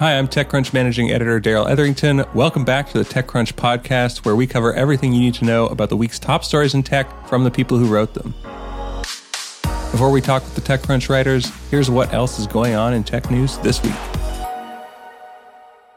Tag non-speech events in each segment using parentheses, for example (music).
Hi, I'm TechCrunch managing editor Darrell Etherington. Welcome back to the TechCrunch podcast, where we cover everything you need to know about the week's top stories in tech from the people who wrote them. Before we talk with the TechCrunch writers, here's what else is going on in tech news this week.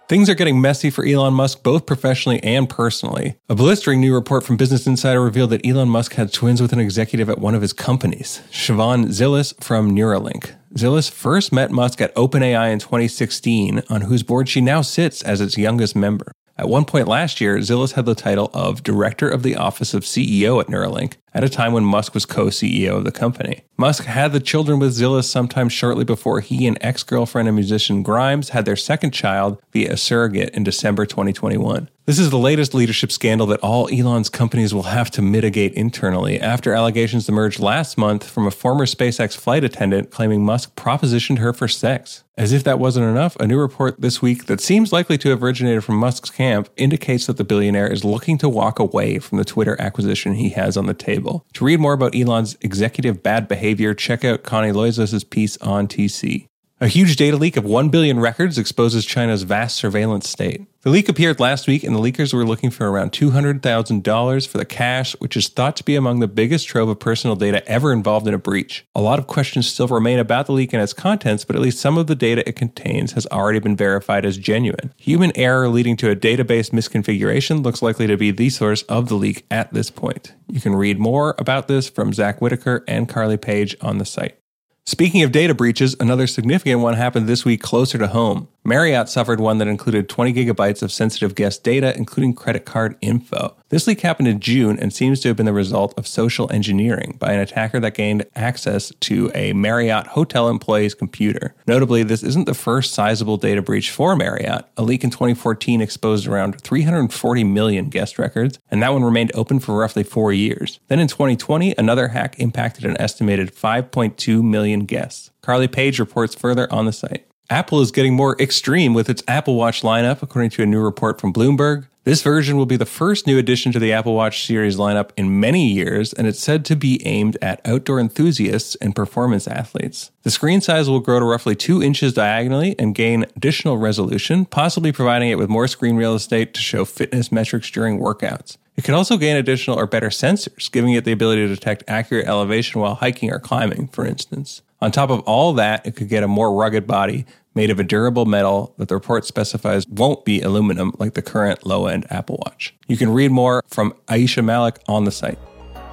Things are getting messy for Elon Musk both professionally and personally. A blistering new report from Business Insider revealed that Elon Musk had twins with an executive at one of his companies, Siobhan Zilis from Neuralink. Zilis first met Musk at OpenAI in 2016, on whose board she now sits as its youngest member. At one point last year, Zilis had the title of Director of the Office of CEO at Neuralink, at a time when Musk was co CEO of the company. Musk had the children with Zilis sometime shortly before he and ex girlfriend and musician Grimes had their second child via a surrogate in December 2021. This is the latest leadership scandal that all Elon's companies will have to mitigate internally after allegations emerged last month from a former SpaceX flight attendant claiming Musk propositioned her for sex. As if that wasn't enough, a new report this week that seems likely to have originated from Musk's camp indicates that the billionaire is looking to walk away from the Twitter acquisition he has on the table. To read more about Elon's executive bad behavior, check out Connie Loizos' piece on TC. A huge data leak of 1 billion records exposes China's vast surveillance state. The leak appeared last week, and the leakers were looking for around $200,000 for the cache, which is thought to be among the biggest trove of personal data ever involved in a breach. A lot of questions still remain about the leak and its contents, but at least some of the data it contains has already been verified as genuine. Human error leading to a database misconfiguration looks likely to be the source of the leak at this point. You can read more about this from Zack Whittaker and Carly Page on the site. Speaking of data breaches, another significant one happened this week closer to home. Marriott suffered one that included 20 gigabytes of sensitive guest data, including credit card info. This leak happened in June and seems to have been the result of social engineering by an attacker that gained access to a Marriott hotel employee's computer. Notably, this isn't the first sizable data breach for Marriott. A leak in 2014 exposed around 340 million guest records, and that one remained open for roughly four years. Then in 2020, another hack impacted an estimated 5.2 million guests. Carly Page reports further on the site. Apple is getting more extreme with its Apple Watch lineup, according to a new report from Bloomberg. This version will be the first new addition to the Apple Watch series lineup in many years, and it's said to be aimed at outdoor enthusiasts and performance athletes. The screen size will grow to roughly 2 inches diagonally and gain additional resolution, possibly providing it with more screen real estate to show fitness metrics during workouts. It can also gain additional or better sensors, giving it the ability to detect accurate elevation while hiking or climbing, for instance. On top of all that, it could get a more rugged body made of a durable metal that the report specifies won't be aluminum like the current low end Apple Watch. You can read more from Aisha Malik on the site.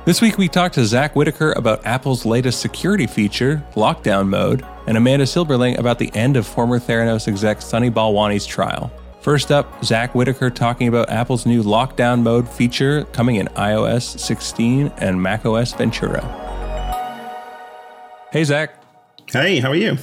This week, we talked to Zack Whittaker about Apple's latest security feature, Lockdown Mode, and Amanda Silberling about the end of former Theranos exec Sunny Balwani's trial. First up, Zack Whittaker talking about Apple's new Lockdown Mode feature coming in iOS 16 and macOS Ventura. Hey, Zack. Hey, how are you?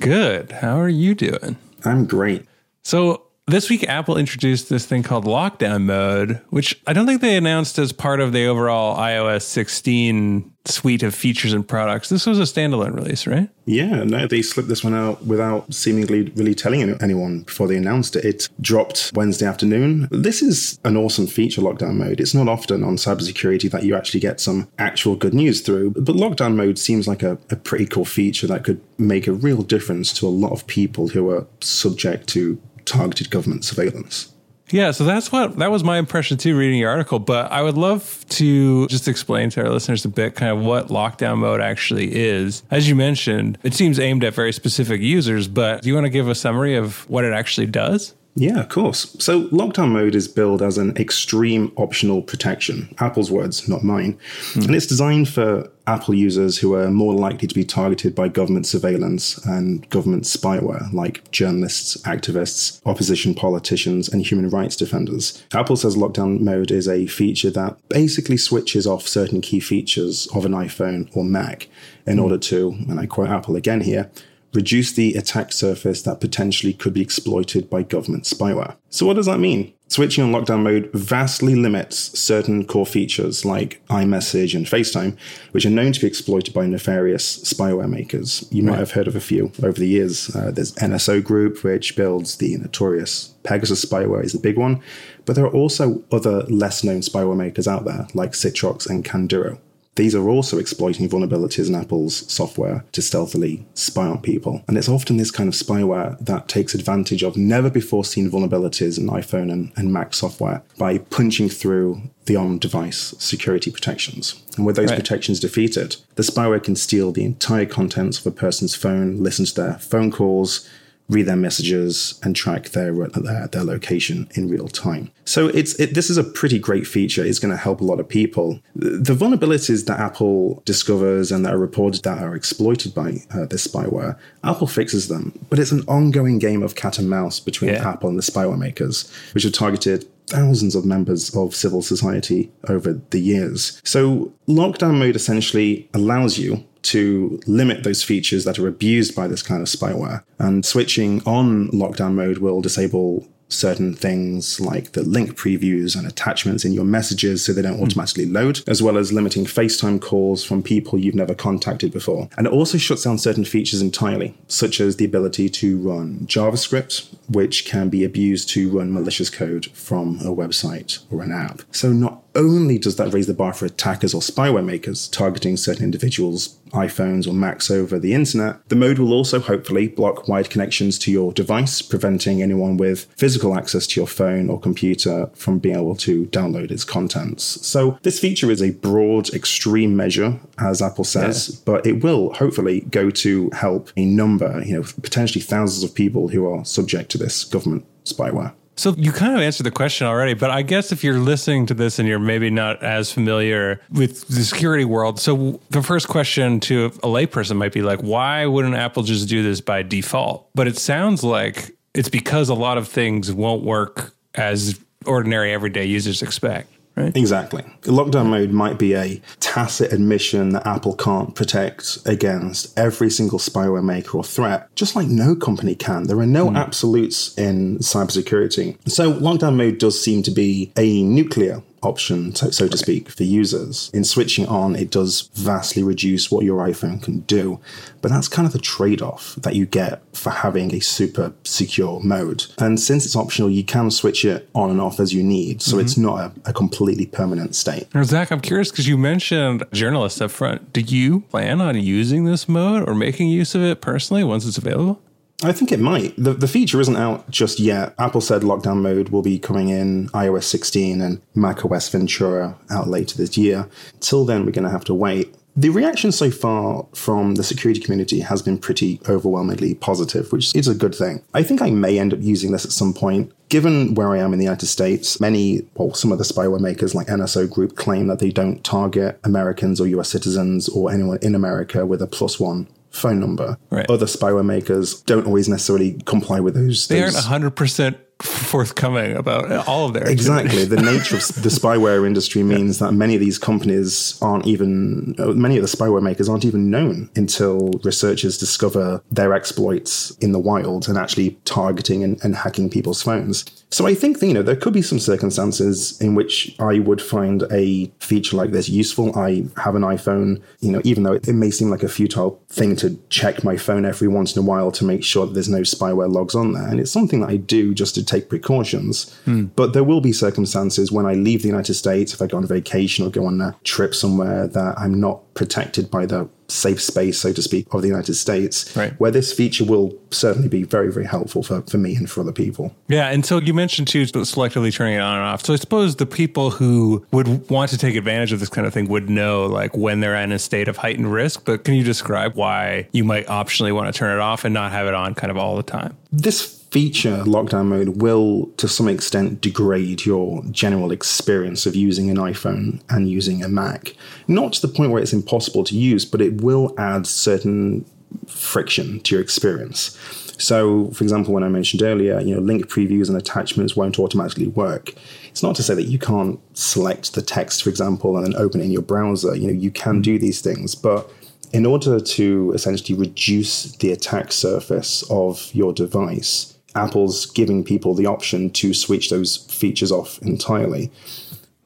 Good. How are you doing? I'm great. So, this week, Apple introduced this thing called Lockdown Mode, which I don't think they announced as part of the overall iOS 16 suite of features and products. This was a standalone release, right? Yeah, no, they slipped this one out without seemingly really telling anyone before they announced it. It dropped Wednesday afternoon. This is an awesome feature, Lockdown Mode. It's not often on cybersecurity that you actually get some actual good news through, but Lockdown Mode seems like a, a pretty cool feature that could make a real difference to a lot of people who are subject to targeted government surveillance. Yeah, so that's what that was my impression too reading your article, but I would love to just explain to our listeners a bit kind of what lockdown mode actually is. As you mentioned, it seems aimed at very specific users, but do you want to give a summary of what it actually does? Yeah, of course. So, lockdown mode is billed as an extreme optional protection. Apple's words, not mine. Hmm. And it's designed for Apple users who are more likely to be targeted by government surveillance and government spyware, like journalists, activists, opposition politicians, and human rights defenders. Apple says lockdown mode is a feature that basically switches off certain key features of an iPhone or Mac in order to, and I quote Apple again here, reduce the attack surface that potentially could be exploited by government spyware. So, what does that mean? Switching on lockdown mode vastly limits certain core features like iMessage and FaceTime, which are known to be exploited by nefarious spyware makers. You might have heard of a few over the years. Uh, there's NSO Group, which builds the notorious Pegasus spyware, is the big one. But there are also other less known spyware makers out there, like Cytrox and Candiru. These are also exploiting vulnerabilities in Apple's software to stealthily spy on people. And it's often this kind of spyware that takes advantage of never before seen vulnerabilities in iPhone and, and Mac software by punching through the on device security protections. And with those right. protections defeated, the spyware can steal the entire contents of a person's phone, listen to their phone calls, read their messages and track their their, their location in real time. So it's it, this is a pretty great feature. It's going to help a lot of people. The vulnerabilities that Apple discovers and that are reported that are exploited by uh, this spyware, Apple fixes them. But it's an ongoing game of cat and mouse between yeah. Apple and the spyware makers, which have targeted thousands of members of civil society over the years. So lockdown mode essentially allows you to limit those features that are abused by this kind of spyware. And switching on lockdown mode will disable certain things like the link previews and attachments in your messages so they don't hmm. automatically load, as well as limiting FaceTime calls from people you've never contacted before. And it also shuts down certain features entirely, such as the ability to run JavaScript, which can be abused to run malicious code from a website or an app. So not only does that raise the bar for attackers or spyware makers targeting certain individuals' iPhones or Macs over the internet, the mode will also hopefully block wide connections to your device, preventing anyone with physical access to your phone or computer from being able to download its contents. So, this feature is a broad, extreme measure, as Apple says, yeah. but it will hopefully go to help a number, you know, potentially thousands of people who are subject to this government spyware. So you kind of answered the question already, but I guess if you're listening to this and you're maybe not as familiar with the security world, so the first question to a layperson might be like, why wouldn't Apple just do this by default? But it sounds like it's because a lot of things won't work as ordinary everyday users expect right? Exactly. Lockdown mode might be a tacit admission that Apple can't protect against every single spyware maker or threat, just like no company can. There are no mm. absolutes in cybersecurity. So lockdown mode does seem to be a nuclear option, so, so to speak, for users. In switching on, it does vastly reduce what your iPhone can do. But that's kind of the trade off that you get for having a super secure mode. And since it's optional, you can switch it on and off as you need. So mm-hmm. it's not a, a, completely permanent state. Now, Zack, I'm curious because you mentioned journalists up front. Do you plan on using this mode or making use of it personally once it's available? I think it might. The, the feature isn't out just yet. Apple said lockdown mode will be coming in iOS 16 and macOS Ventura out later this year. Till then, we're going to have to wait. The reaction so far from the security community has been pretty overwhelmingly positive, which is a good thing. I think I may end up using this at some point. Given where I am in the United States, many, well, some of the spyware makers like NSO Group claim that they don't target Americans or US citizens or anyone in America with a plus one phone number. Right. Other spyware makers don't always necessarily comply with those. They those, aren't 100% forthcoming about all of their exactly the (laughs) nature of the spyware industry means yeah. that many of these companies aren't even uh, many of the spyware makers aren't even known until researchers discover their exploits in the wild and actually targeting and, and hacking people's phones so i think you know there could be some circumstances in which i would find a feature like this useful i have an iphone you know even though it, it may seem like a futile thing to check my phone every once in a while to make sure that there's no spyware logs on there and it's something that i do just to take precautions. Mm. But there will be circumstances when I leave the United States, if I go on vacation or go on a trip somewhere, that I'm not protected by the safe space, so to speak, of the United States, right. where this feature will certainly be very, very helpful for, for me and for other people. Yeah. And so you mentioned too, selectively turning it on and off. So I suppose the people who would want to take advantage of this kind of thing would know like when they're in a state of heightened risk. But can you describe why you might optionally want to turn it off and not have it on kind of all the time? This feature, lockdown mode, will to some extent degrade your general experience of using an iPhone and using a Mac. Not to the point where it's impossible to use, but it will add certain friction to your experience. So, for example, when I mentioned earlier, you know, link previews and attachments won't automatically work. It's not to say that you can't select the text, for example, and then open it in your browser. You know, you can do these things, but in order to essentially reduce the attack surface of your device, Apple's giving people the option to switch those features off entirely.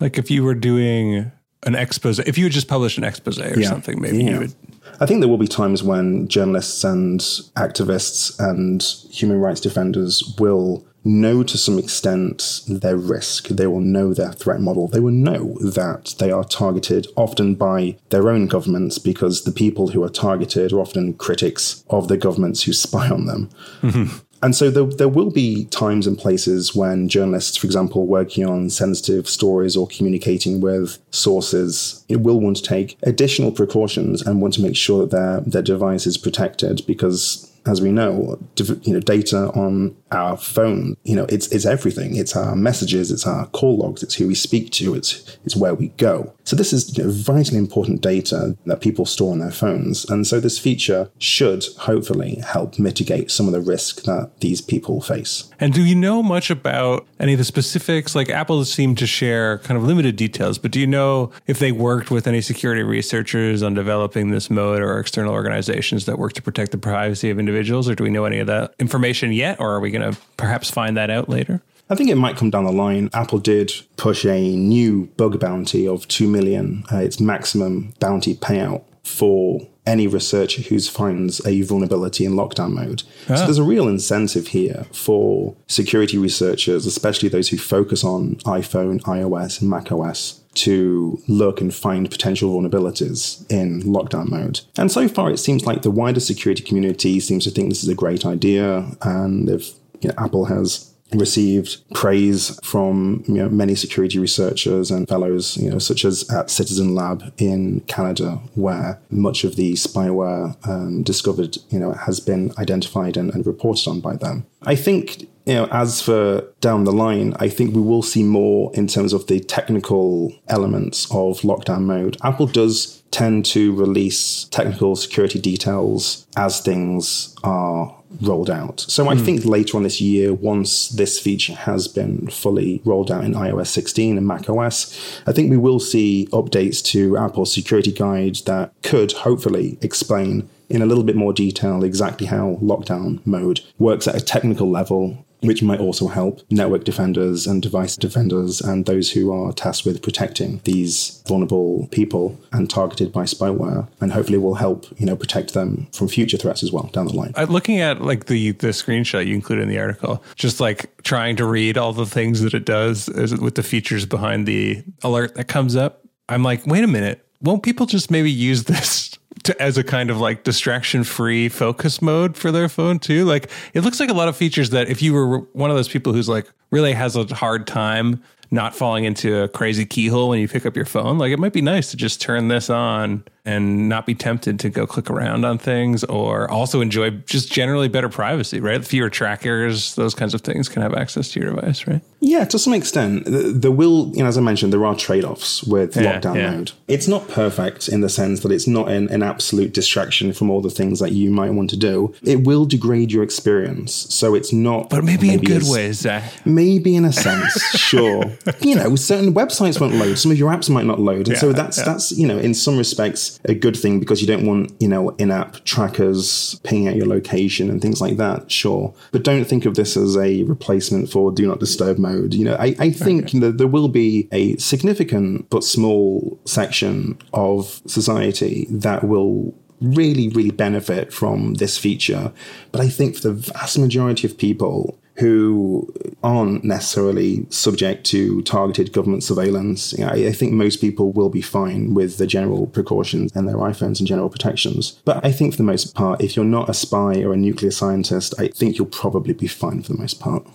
Like if you were doing an expose, if you had just published an expose or yeah. something, maybe yeah. you would. I think there will be times when journalists and activists and human rights defenders will know to some extent their risk. They will know their threat model. They will know that they are targeted often by their own governments because the people who are targeted are often critics of the governments who spy on them. Mm-hmm. And so there, there will be times and places when journalists, for example, working on sensitive stories or communicating with sources, it will want to take additional precautions and want to make sure that their, their device is protected because as we know, you know, data on our phone, you know, it's it's everything. It's our messages, it's our call logs, it's who we speak to, it's it's where we go. So this is you know, vitally important data that people store on their phones, and so this feature should hopefully help mitigate some of the risk that these people face. And do you know much about any of the specifics? Like Apple seemed to share kind of limited details, but do you know if they worked with any security researchers on developing this mode or external organizations that work to protect the privacy of individuals? individuals, or do we know any of that information yet, or are we going to perhaps find that out later? I think it might come down the line. Apple did push a new bug bounty of 2 million, uh, its maximum bounty payout for any researcher who finds a vulnerability in lockdown mode. Ah. So there's a real incentive here for security researchers, especially those who focus on iPhone, iOS, and macOS, to look and find potential vulnerabilities in lockdown mode. And so far, it seems like the wider security community seems to think this is a great idea, and if you know, Apple has received praise from you know, many security researchers and fellows, you know, such as at Citizen Lab in Canada, where much of the spyware um, discovered, you know, has been identified and, and reported on by them. I think you know, as for down the line, I think we will see more in terms of the technical elements of lockdown mode. Apple does tend to release technical security details as things are rolled out. So. I hmm. think later on this year, once this feature has been fully rolled out in iOS 16 and macOS, I think we will see updates to Apple's security guide that could hopefully explain in a little bit more detail exactly how lockdown mode works at a technical level which might also help network defenders and device defenders and those who are tasked with protecting these vulnerable people and targeted by spyware and hopefully will help you know protect them from future threats as well down the line. Uh, looking at like the the screenshot you included in the article just like trying to read all the things that it does with the features behind the alert that comes up i'm like wait a minute. Won't people just maybe use this to, as a kind of like distraction free focus mode for their phone too. Like it looks like a lot of features that if you were one of those people who's like really has a hard time not falling into a crazy keyhole when you pick up your phone. Like it might be nice to just turn this on and not be tempted to go click around on things or also enjoy just generally better privacy, right? Fewer trackers, those kinds of things can have access to your device, right? Yeah, to some extent. There will, you know, as I mentioned, there are trade offs with yeah, lockdown yeah. mode. It's not perfect in the sense that it's not an, an absolute distraction from all the things that you might want to do. It will degrade your experience. So it's not. But maybe, maybe in good ways, Zack. Maybe in a (laughs) sense, sure. You know, certain websites won't load, some of your apps might not load. And yeah, so that's, that's, you know, in some respects, a good thing because you don't want, you know, in app trackers pinging out your location and things like that, sure. But don't think of this as a replacement for do not disturb mode. You know, I, I think okay. that there will be a significant but small section of society that will really, really benefit from this feature. But I think for the vast majority of people, who aren't necessarily subject to targeted government surveillance. You know, I, I, think most people will be fine with the general precautions and their iPhones and general protections. But I think for the most part, if you're not a spy or a nuclear scientist, I think you'll probably be fine for the most part.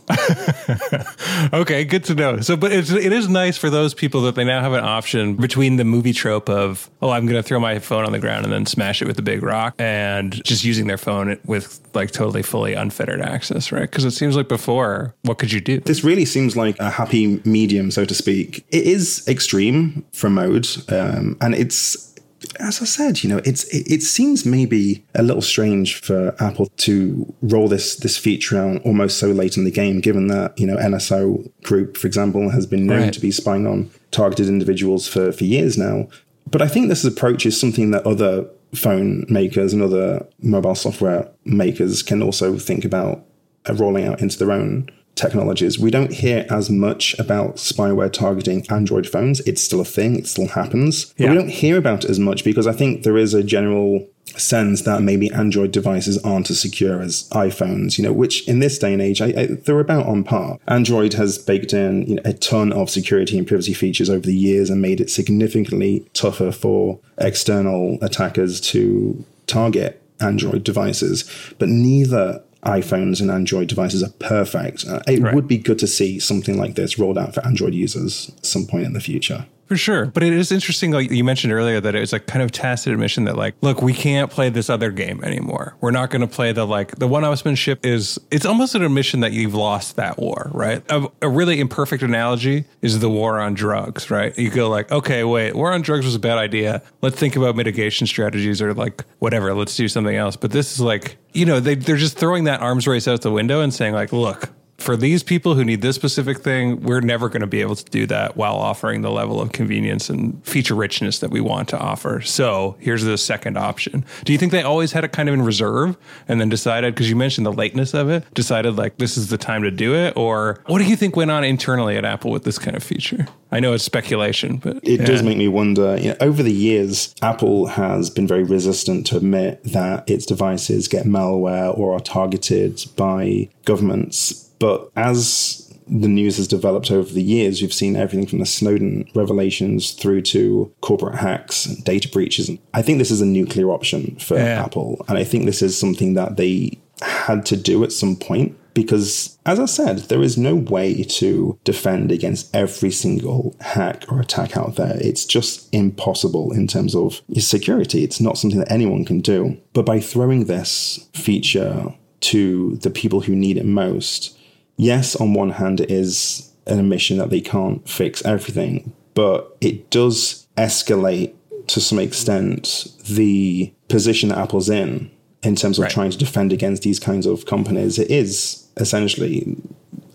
(laughs) okay, good to know. So, but it's, it is nice for those people that they now have an option between the movie trope of, oh, I'm going to throw my phone on the ground and then smash it with a big rock and just using their phone with like totally fully unfettered access, right? Because it seems like before, what could you do? This really seems like a happy medium, so to speak. It is extreme from mode, um, and it's as I said, you know, it's it, it, seems maybe a little strange for Apple to roll this this feature out almost so late in the game, given that you know NSO Group, for example, has been known right. to be spying on targeted individuals for for years now. But I think this approach is something that other phone makers and other mobile software makers can also think about Uh, rolling out into their own technologies. We don't hear as much about spyware targeting Android phones. It's still a thing, it still happens. But Yeah. we don't hear about it as much because I think there is a general sense that maybe Android devices aren't as secure as iPhones, you know, which in this day and age, I, I, they're about on par. Android has baked in you know, a ton of security and privacy features over the years and made it significantly tougher for external attackers to target Android devices. But neither iPhones and Android devices are perfect. Uh, it Right. would be good to see something like this rolled out for Android users at some point in the future. For sure. But it is interesting, like you mentioned earlier, that it's a kind of tacit admission that, like, look, we can't play this other game anymore. We're not going to play the, like, the one upsmanship is, it's almost an admission that you've lost that war, right? A, a really imperfect analogy is the war on drugs, right? You go, like, okay, wait, war on drugs was a bad idea. Let's think about mitigation strategies or, like, whatever, let's do something else. But this is like, you know, they, they're just throwing that arms race out the window and saying, like, look, for these people who need this specific thing, we're never going to be able to do that while offering the level of convenience and feature richness that we want to offer. So here's the second option. Do you think they always had it kind of in reserve and then decided, because you mentioned the lateness of it, decided like this is the time to do it? Or what do you think went on internally at Apple with this kind of feature? I know it's speculation, but It does make me wonder. You know, over the years, Apple has been very resistant to admit that its devices get malware or are targeted by governments. But as the news has developed over the years, we've seen everything from the Snowden revelations through to corporate hacks and data breaches. I think this is a nuclear option for Yeah. Apple. And I think this is something that they had to do at some point because, as I said, there is no way to defend against every single hack or attack out there. It's just impossible in terms of security. It's not something that anyone can do. But by throwing this feature to the people who need it most, yes, on one hand, it is an admission that they can't fix everything, but it does escalate to some extent the position that Apple's in in terms of Right. trying to defend against these kinds of companies. It is essentially,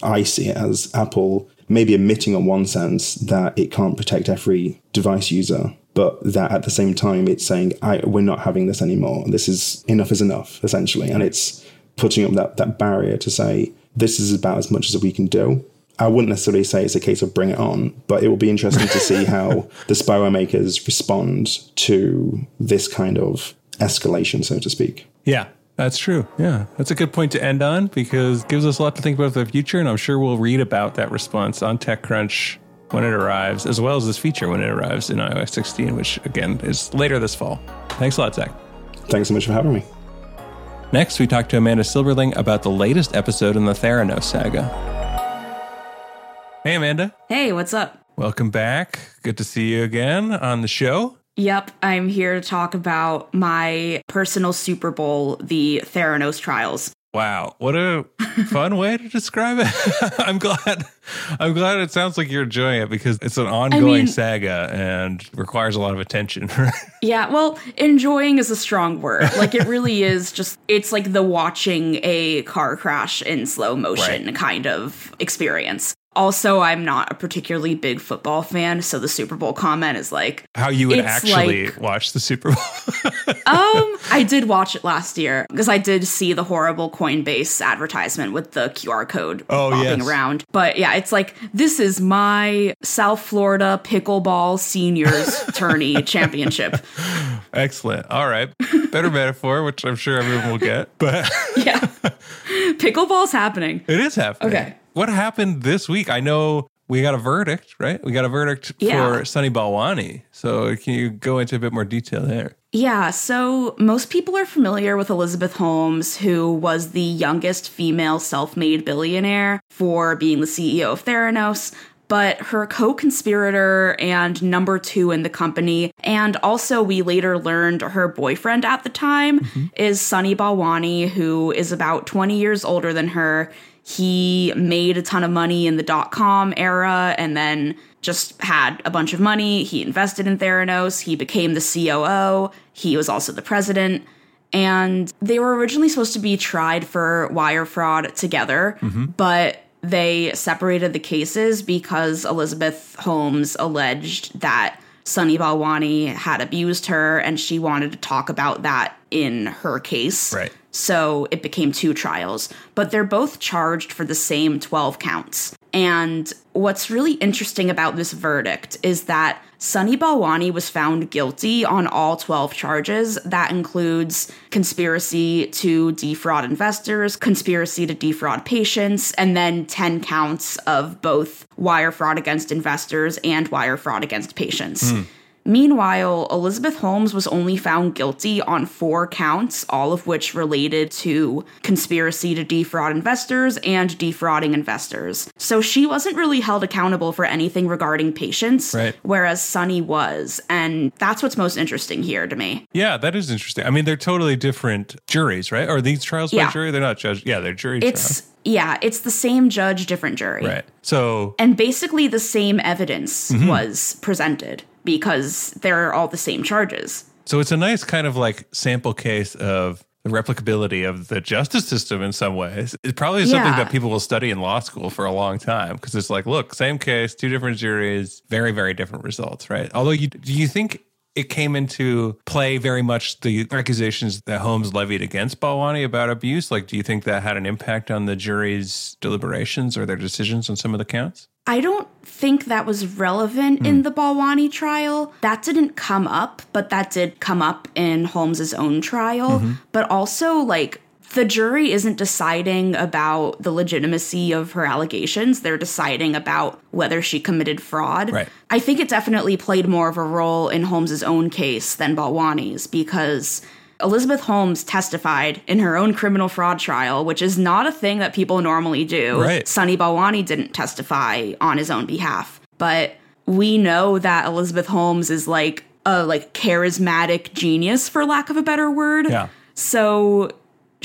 I see it as Apple maybe admitting in one sense that it can't protect every device user. But that at the same time, it's saying, I, we're not having this anymore. This is enough is enough, essentially. And it's putting up that, that barrier to say, this is about as much as we can do. I wouldn't necessarily say it's a case of bring it on, but it will be interesting to see (laughs) how the spyware makers respond to this kind of escalation, so to speak. Yeah, that's true. Yeah, that's a good point to end on because it gives us a lot to think about for the future. And I'm sure we'll read about that response on TechCrunch when it arrives, as well as this feature when it arrives in iOS 16, which again is later this fall. Thanks a lot, Zack. Thanks so much for having me. Next, we talk to Amanda Silberling about the latest episode in the Theranos saga. Hey, Amanda. Hey, what's up? Welcome back. Good to see you again on the show. Yep, I'm here to talk about my personal Super Bowl, the Theranos trials. Wow, what a fun way to describe it. (laughs) I'm glad. I'm glad it sounds like you're enjoying it because it's an ongoing mean- saga and requires a lot of attention. (laughs) Yeah, well, enjoying is a strong word. Like, it really (laughs) is just, it's like the watching a car crash in slow motion Right. kind of experience. Also, I'm not a particularly big football fan, so the Super Bowl comment is like, How you would actually like- watch the Super Bowl. (laughs) um, I did watch it last year because I did see the horrible Coinbase advertisement with the QR code Oh, bobbing yes. around. But yeah, it's like this is my South Florida pickleball seniors (laughs) tourney championship. Excellent. All right. Better metaphor, which I'm sure everyone will get, but (laughs) Yeah, pickleball's happening. it is happening. Okay. What happened this week? I know we got a verdict, right? We got a verdict Yeah. for Sunny Balwani. So can you go into a bit more detail there? Yeah, so most people are familiar with Elizabeth Holmes, who was the youngest female self made billionaire for being the CEO of Theranos. But her co conspirator and number two in the company, and also we later learned her boyfriend at the time, mm-hmm. is Sunny Balwani, who is about 20 years older than her. He made a ton of money in the dot com era and then just had a bunch of money. He invested in Theranos. He became the COO. He was also the president. And they were originally supposed to be tried for wire fraud together, mm-hmm. but they separated the cases because Elizabeth Holmes alleged that Sunny Balwani had abused her and she wanted to talk about that in her case. Right. So it became two trials. But they're both charged for the same 12 counts. And what's really interesting about this verdict is that Sunny Balwani was found guilty on all 12 charges. That includes conspiracy to defraud investors, conspiracy to defraud patients, and then 10 counts of both wire fraud against investors and wire fraud against patients. Mm. Meanwhile, Elizabeth Holmes was only found guilty on four counts, all of which related to conspiracy to defraud investors and defrauding investors. So she wasn't really held accountable for anything regarding patients, right. whereas Sunny was. And that's what's most interesting here to me. Yeah, that is interesting. I mean, they're totally different juries, right? Are these trials by jury? They're not judged. Yeah, they're jury it's, trials. Yeah, it's the same judge, different jury. Right. So. And basically the same evidence mm-hmm. was presented because they're all the same charges. So it's a nice kind of like sample case of the replicability of the justice system in some ways. It probably something yeah. that people will study in law school for a long time because it's like, look, same case, two different juries, very, very different results, right? Although, you, do you think it came into play very much the accusations that Holmes levied against Balwani about abuse? Like, do you think that had an impact on the jury's deliberations or their decisions on some of the counts? I don't think that was relevant mm. in hmm. the Balwani trial. That didn't come up, but that did come up in Holmes's own trial. Mm-hmm. But also, like, the jury isn't deciding about the legitimacy of her allegations. They're deciding about whether she committed fraud. Right. I think it definitely played more of a role in Holmes's own case than Balwani's because Elizabeth Holmes testified in her own criminal fraud trial, which is not a thing that people normally do. Right. Sunny Balwani didn't testify on his own behalf, but we know that Elizabeth Holmes is like a like charismatic genius for lack of a better word. Yeah. So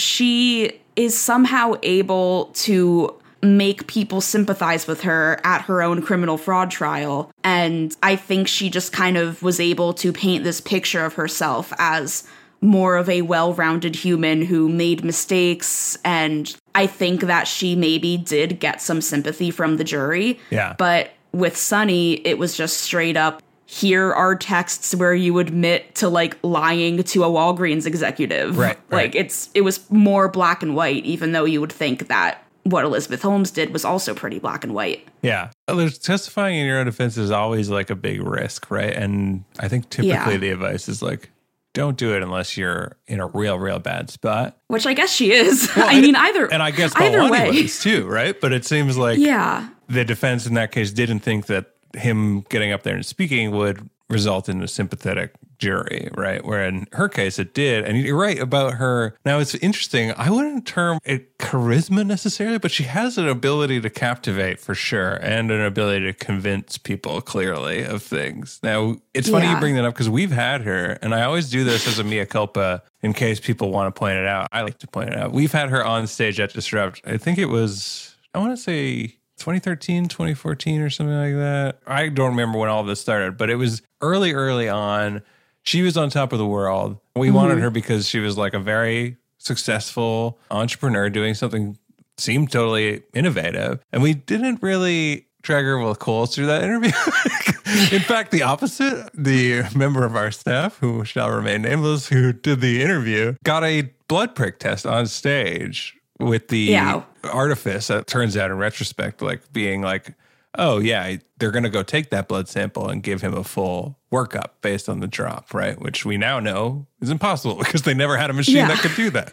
she is somehow able to make people sympathize with her at her own criminal fraud trial. And I think she just kind of was able to paint this picture of herself as more of a well rounded human who made mistakes. And I think that she maybe did get some sympathy from the jury. Yeah. But with Sunny, it was just straight up here are texts where you admit to like lying to a Walgreens executive. Right, right. Like it's it was more black and white, even though you would think that what Elizabeth Holmes did was also pretty black and white. Yeah. There's testifying in your own defense is always like a big risk, right? And I think typically yeah. the advice is like don't do it unless you're in a real, real bad spot. Which I guess she is. (laughs) Well, I mean, either and I guess either way too, right? But it seems like yeah, the defense in that case didn't think that him getting up there and speaking would result in a sympathetic jury, right? Where in her case it did. And you're right about her. Now it's interesting. I wouldn't term it charisma necessarily, but she has an ability to captivate for sure and an ability to convince people clearly of things. Now it's funny yeah. you bring that up because we've had her, and I always do this as a mea culpa in case people want to point it out. I like to point it out. We've had her on stage at Disrupt. I think it was, I want to say 2013, 2014 or something like that. I don't remember when all this started, but it was early, early on. She was on top of the world. We mm-hmm. wanted her because she was like a very successful entrepreneur doing something seemed totally innovative. And we didn't really drag her with coals through that interview. (laughs) In fact, the opposite, the member of our staff, who shall remain nameless, who did the interview, got a blood prick test on stage with the yeah. Artifice that turns out in retrospect like being like oh yeah they're going to go take that blood sample and give him a full workup based on the drop right which we now know is impossible (laughs) because they never had a machine yeah. that could do that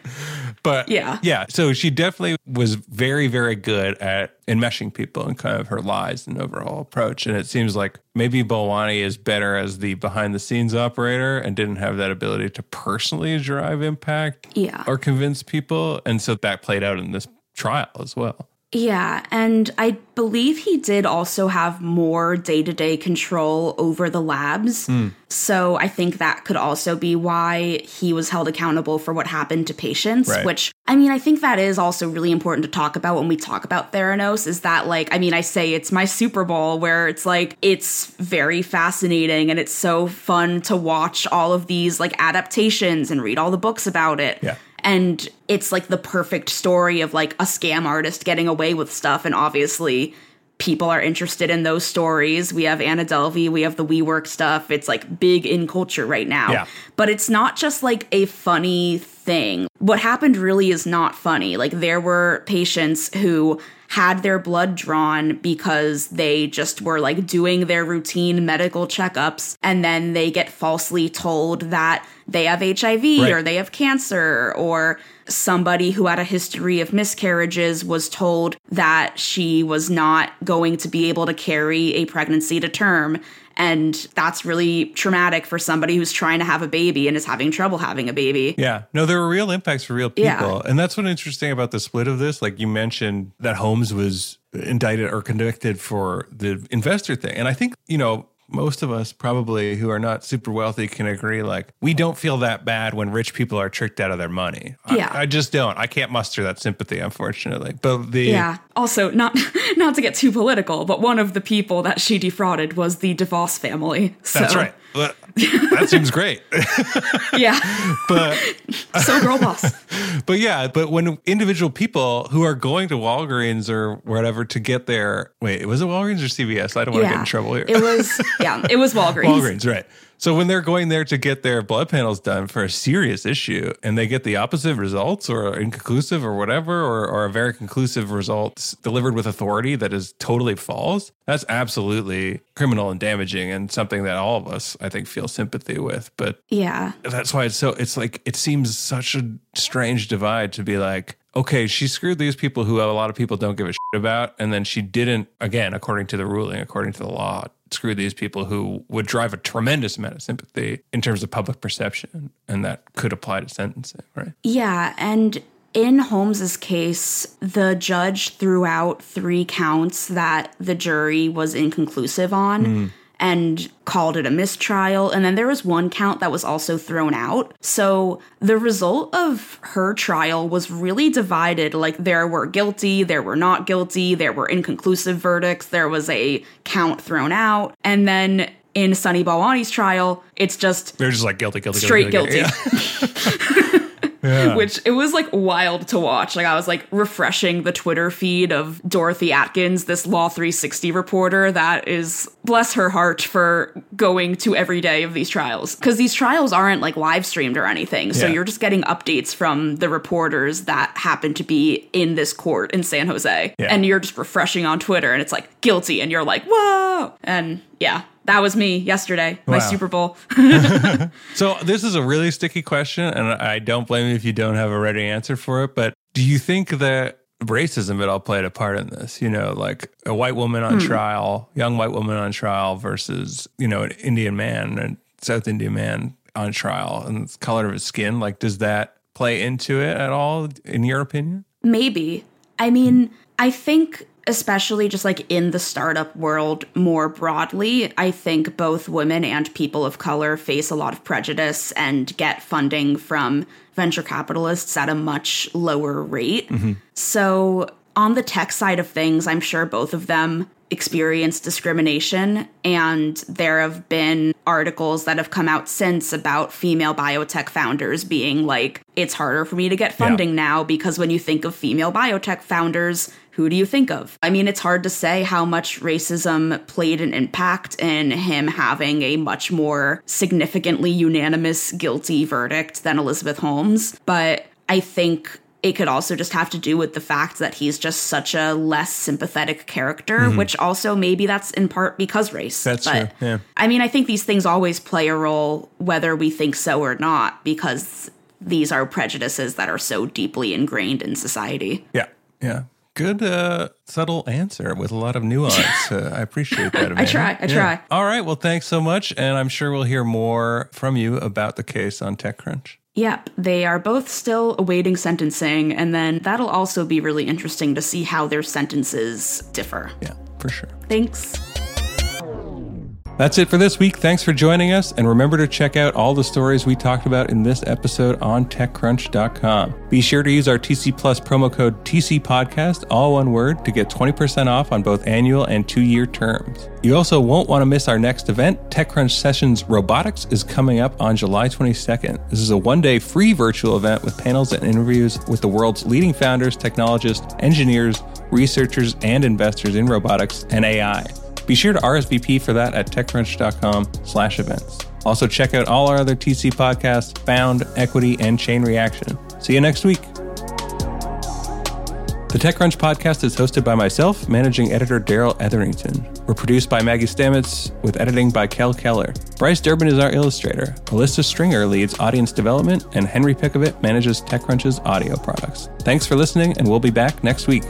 but yeah, yeah. So she definitely was very, very good at enmeshing people and kind of her lies and overall approach. And it seems like maybe Balwani is better as the behind the scenes operator and didn't have that ability to personally drive impact, yeah, or convince people. And so that played out in this trial as well. Yeah, and I believe he did also have more day to day control over the labs. Mm. So I think that could also be why he was held accountable for what happened to patients, right. which I mean, I think that is also really important to talk about when we talk about Theranos is that, like, I mean, I say it's my Super Bowl where it's like, it's very fascinating and it's so fun to watch all of these like adaptations and read all the books about it. Yeah and it's like the perfect story of like a scam artist getting away with stuff and obviously people are interested in those stories. We have Anna Delvey, we have the WeWork stuff. It's like big in culture right now. Yeah. But it's not just like a funny thing. What happened really is not funny. Like there were patients who had their blood drawn because they just were like doing their routine medical checkups and then they get falsely told that they have HIV Right. or they have cancer or somebody who had a history of miscarriages was told that she was not going to be able to carry a pregnancy to term and that's really traumatic for somebody who's trying to have a baby and is having trouble having a baby. Yeah. No, there were real impacts for real people. Yeah. And that's what's interesting about the split of this. Like you mentioned that Holmes was indicted or convicted for the investor thing. And I think, you know, most of us probably who are not super wealthy can agree like we don't feel that bad when rich people are tricked out of their money. I- Yeah. I, just don't. I can't muster that sympathy, unfortunately. But the Yeah. Also, not (laughs) not to get too political, but one of the people that she defrauded was the DeVos family. So, that's right. But that seems great. (laughs) Yeah. but (laughs) so girl boss. (laughs) But yeah, but when individual people who are going to Walgreens or whatever to get their wait, was it Walgreens or CVS? I don't want to Yeah. get in trouble here. It was yeah. It was Walgreens. Walgreens, right. So when they're going there to get their blood panels done for a serious issue and they get the opposite results or inconclusive or whatever, or, or a very conclusive result delivered with authority that is totally false, that's absolutely criminal and damaging and something that all of us, I think, feel sympathy with. But Yeah. that's why it's so it's like it seems such a strange divide to be like okay she screwed these people who a lot of people don't give a shit about and then she didn't again according to the ruling according to the law screw these people who would drive a tremendous amount of sympathy in terms of public perception and that could apply to sentencing right? Yeah, and in Holmes's case, the judge threw out three counts that the jury was inconclusive on hmm. And called it a mistrial. And then there was one count that was also thrown out. So the result of her trial was really divided. Like there were guilty, there were not guilty, there were inconclusive verdicts, there was a count thrown out. And then in Sunny Balwani's trial, it's just they're just like guilty guilty straight guilty, guilty. Yeah. (laughs) (laughs) which it was like wild to watch. Like I was like refreshing the Twitter feed of Dorothy Atkins, this Law 360 reporter that is bless her heart for going to every day of these trials because these trials aren't like live streamed or anything. So Yeah. you're just getting updates from the reporters that happen to be in this court in San Jose. Yeah. And you're just refreshing on Twitter and it's like guilty and you're like, "Whoa." And yeah, that was me yesterday, my Wow. Super Bowl. (laughs) So this is a really sticky question, and I don't blame you if you don't have a ready answer for it. But do you think that racism at all played a part in this? You know, like a white woman on hmm. trial, young white woman on trial versus you know an Indian man and South Indian man on trial, and the color of his skin. Like, does that play into it at all, in your opinion? Maybe. I mean, I think especially just like in the startup world more broadly, I think both women and people of color face a lot of prejudice and get funding from venture capitalists at a much lower rate. Mm-hmm. So, on the tech side of things, I'm sure both of them experience discrimination and there have been articles that have come out since about female biotech founders being like it's harder for me to get funding now because when you think of female biotech founders who do you think of? I mean, it's hard to say how much racism played an impact in him having a much more significantly unanimous guilty verdict than Elizabeth Holmes, but I think it could also just have to do with the fact that he's just such a less sympathetic character, which also maybe that's in part because race. That's but, true, yeah. I mean, I think these things always play a role whether we think so or not, because these are prejudices that are so deeply ingrained in society. Yeah, yeah. Good, uh, subtle answer with a lot of nuance. (laughs) uh, I appreciate that. (laughs) Amanda. I try, I try. All right. Well, thanks so much, and I'm sure we'll hear more from you about the case on TechCrunch. Yep, they are both still awaiting sentencing, and then that'll also be really interesting to see how their sentences differ. Yeah, for sure. Thanks. That's it for this week. Thanks for joining us. And remember to check out all the stories we talked about in this episode on TechCrunch.com. Be sure to use our TC Plus promo code TC Podcast, all one word, to get 20% off on both annual and two year terms. You also won't want to miss our next event. TechCrunch Sessions Robotics is coming up on July 22nd. This is a one day free virtual event with panels and interviews with the world's leading founders, technologists, engineers, researchers, and investors in robotics and AI. Be sure to RSVP for that at techcrunch.com slash events. Also check out all our other TC podcasts, Found, Equity, and Chain Reaction. See you next week. The TechCrunch podcast is hosted by myself, managing editor Darrell Etherington. We're produced by Maggie Stamets, with editing by Kel Keller. Bryce Durbin is our illustrator. Alyssa Stringer leads audience development, and Henry Pickavet manages TechCrunch's audio products. Thanks for listening, and we'll be back next week.